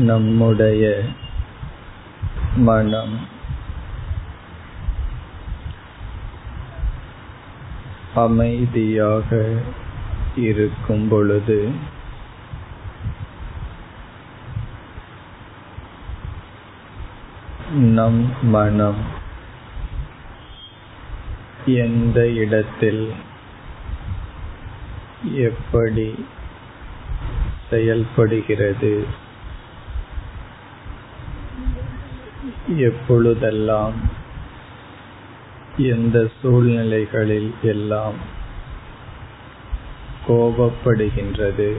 நம்முடைய மனம் அமைதியாக இருக்கும் பொழுது நம் மனம் எந்த இடத்தில் எப்படி செயல்படுகிறது எப்பொழுதெல்லாம்? எந்த சூழ்நிலைகளில் எல்லாம்? கோபப்படுகின்றது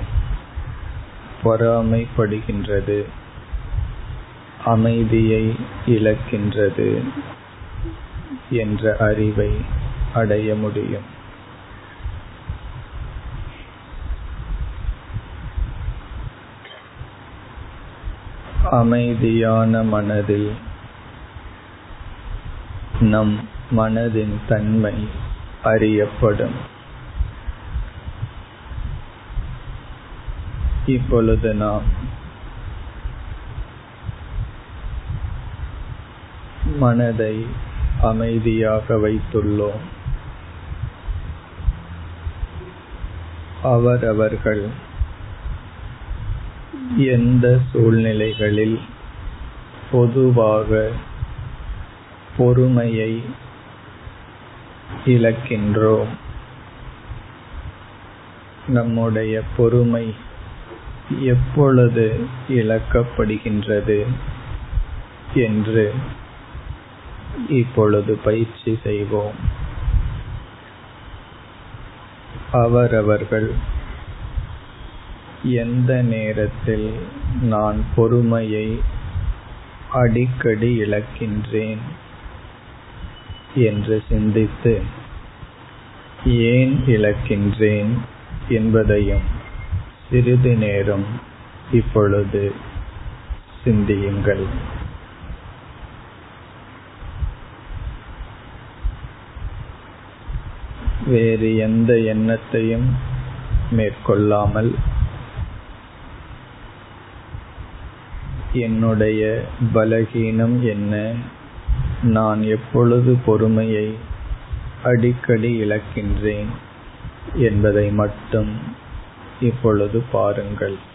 பொறாமைப்படுகின்றது அமைதியை இழக்கின்றது என்ற அறிவை அடைய முடியும். அமைதியான மனதில் நம் மனதின் தன்மை அறியப்படும். இப்பொழுது நாம் மனதை அமைதியாக வைத்துள்ளோம். அவரவர்கள் எந்த சூழ்நிலைகளில் பொதுவாக பொறுமையை இழக்கின்றோம்? நம்முடைய பொறுமை எப்பொழுது இழக்கப்படுகின்றது என்று இப்பொழுது பயிற்சி செய்வோம். அவரவர்கள் எந்த நேரத்தில் நான் பொறுமையை அடிக்கடி இழக்கின்றேன் என்று சிந்தித்து ஏன் இழக்கின்றேன் என்பதையும் சிறிது நேரம் இப்பொழுது சிந்தியுங்கள். வேறு எந்த எண்ணத்தையும் மேற்கொள்ளாமல் என்னுடைய பலகீனம் என்ன? நான் எப்பொழுது பொறுமையை அடிக்கடி இழக்கின்றேன் என்பதை மட்டும் இப்பொழுது பாருங்கள்.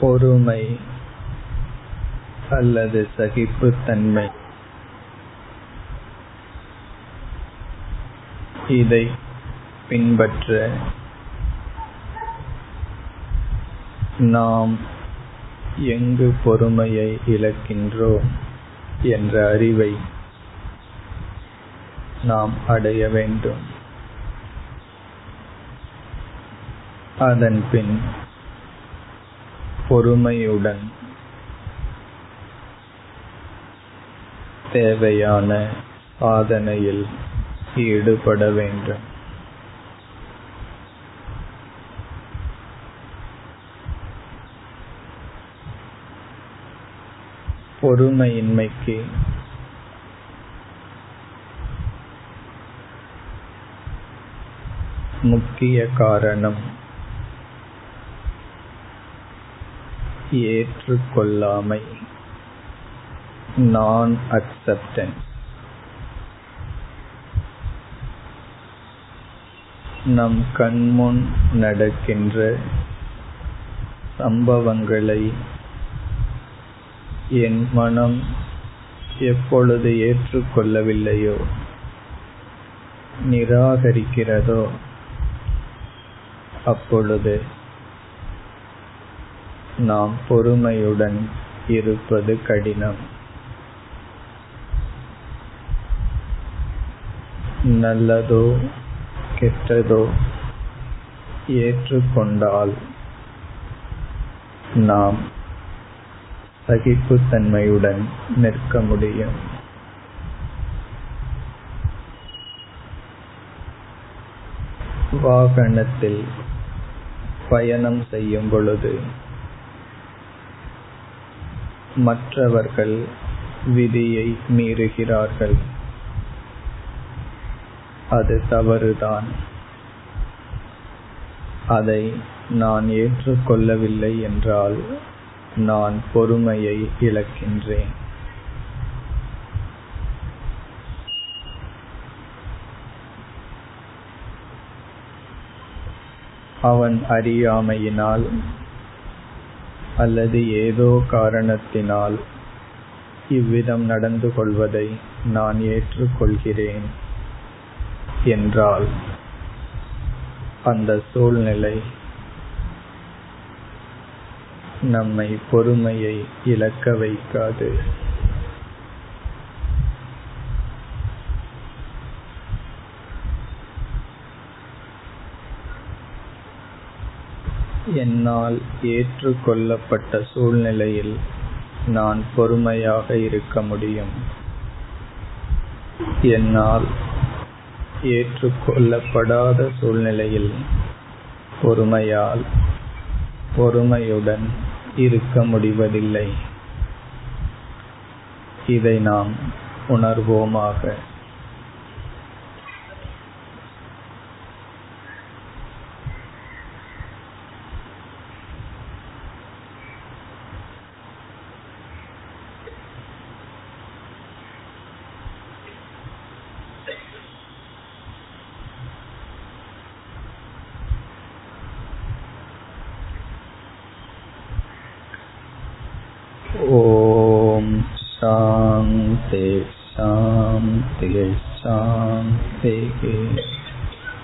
பொறுமை அல்லது சகிப்புத்தன்மை. இதை பின்பற்ற நாம் எங்கு பொறுமையை இழக்கின்றோம் என்ற அறிவை நாம் அடைய வேண்டும். அதன்பின் பொறுமையுடன் தேவையான சாதனையில் ஈடுபட வேண்டும். பொறுமையின்மைக்கு முக்கிய காரணம் ஏற்றுக்கொள்ளாமை. நான் அக்செப்டன்ஸ் நம் கண்முன் நடக்கின்ற சம்பவங்களை என் மனம் எப்பொழுது ஏற்றுக்கொள்ளவில்லையோ நிராகரிக்கிறதோ அப்பொழுது நாம் பொறுமையுடன் இருப்பது கடினம். நல்லதோ கெட்டதோ ஏற்றுக்கொண்டால் நாம் சகிப்புத்தன்மையுடன் நிற்க முடியும். வாகனத்தில் பயணம் செய்யும் பொழுது மற்றவர்கள் விதியை மீறுகிறார்கள். அது தவறுதான். அதை நான் ஏற்றுக்கொள்ளவில்லை என்றால் நான் பொறுமையை இழக்கின்றேன். அவன் அறியாமையினால் அல்லது ஏதோ காரணத்தினால் இவ்விதம் நடந்து கொள்வதை நான் ஏற்றுக்கொள்கிறேன் என்றால் அந்த சூழ்நிலை நம்மை பொறுமையை இழக்க வைக்காது. என்னால் ஏற்றுக்கொள்ளப்பட்ட சூழ்நிலையில் நான் பொறுமையாக இருக்க முடியும். என்னால் ஏற்றுக்கொள்ளப்படாத சூழ்நிலையில் பொறுமையால் பொறுமையுடன் இருக்க முடிவதில்லை. இதை நாம் உணர்வோமாக शान्ति शान्ति शान्तिः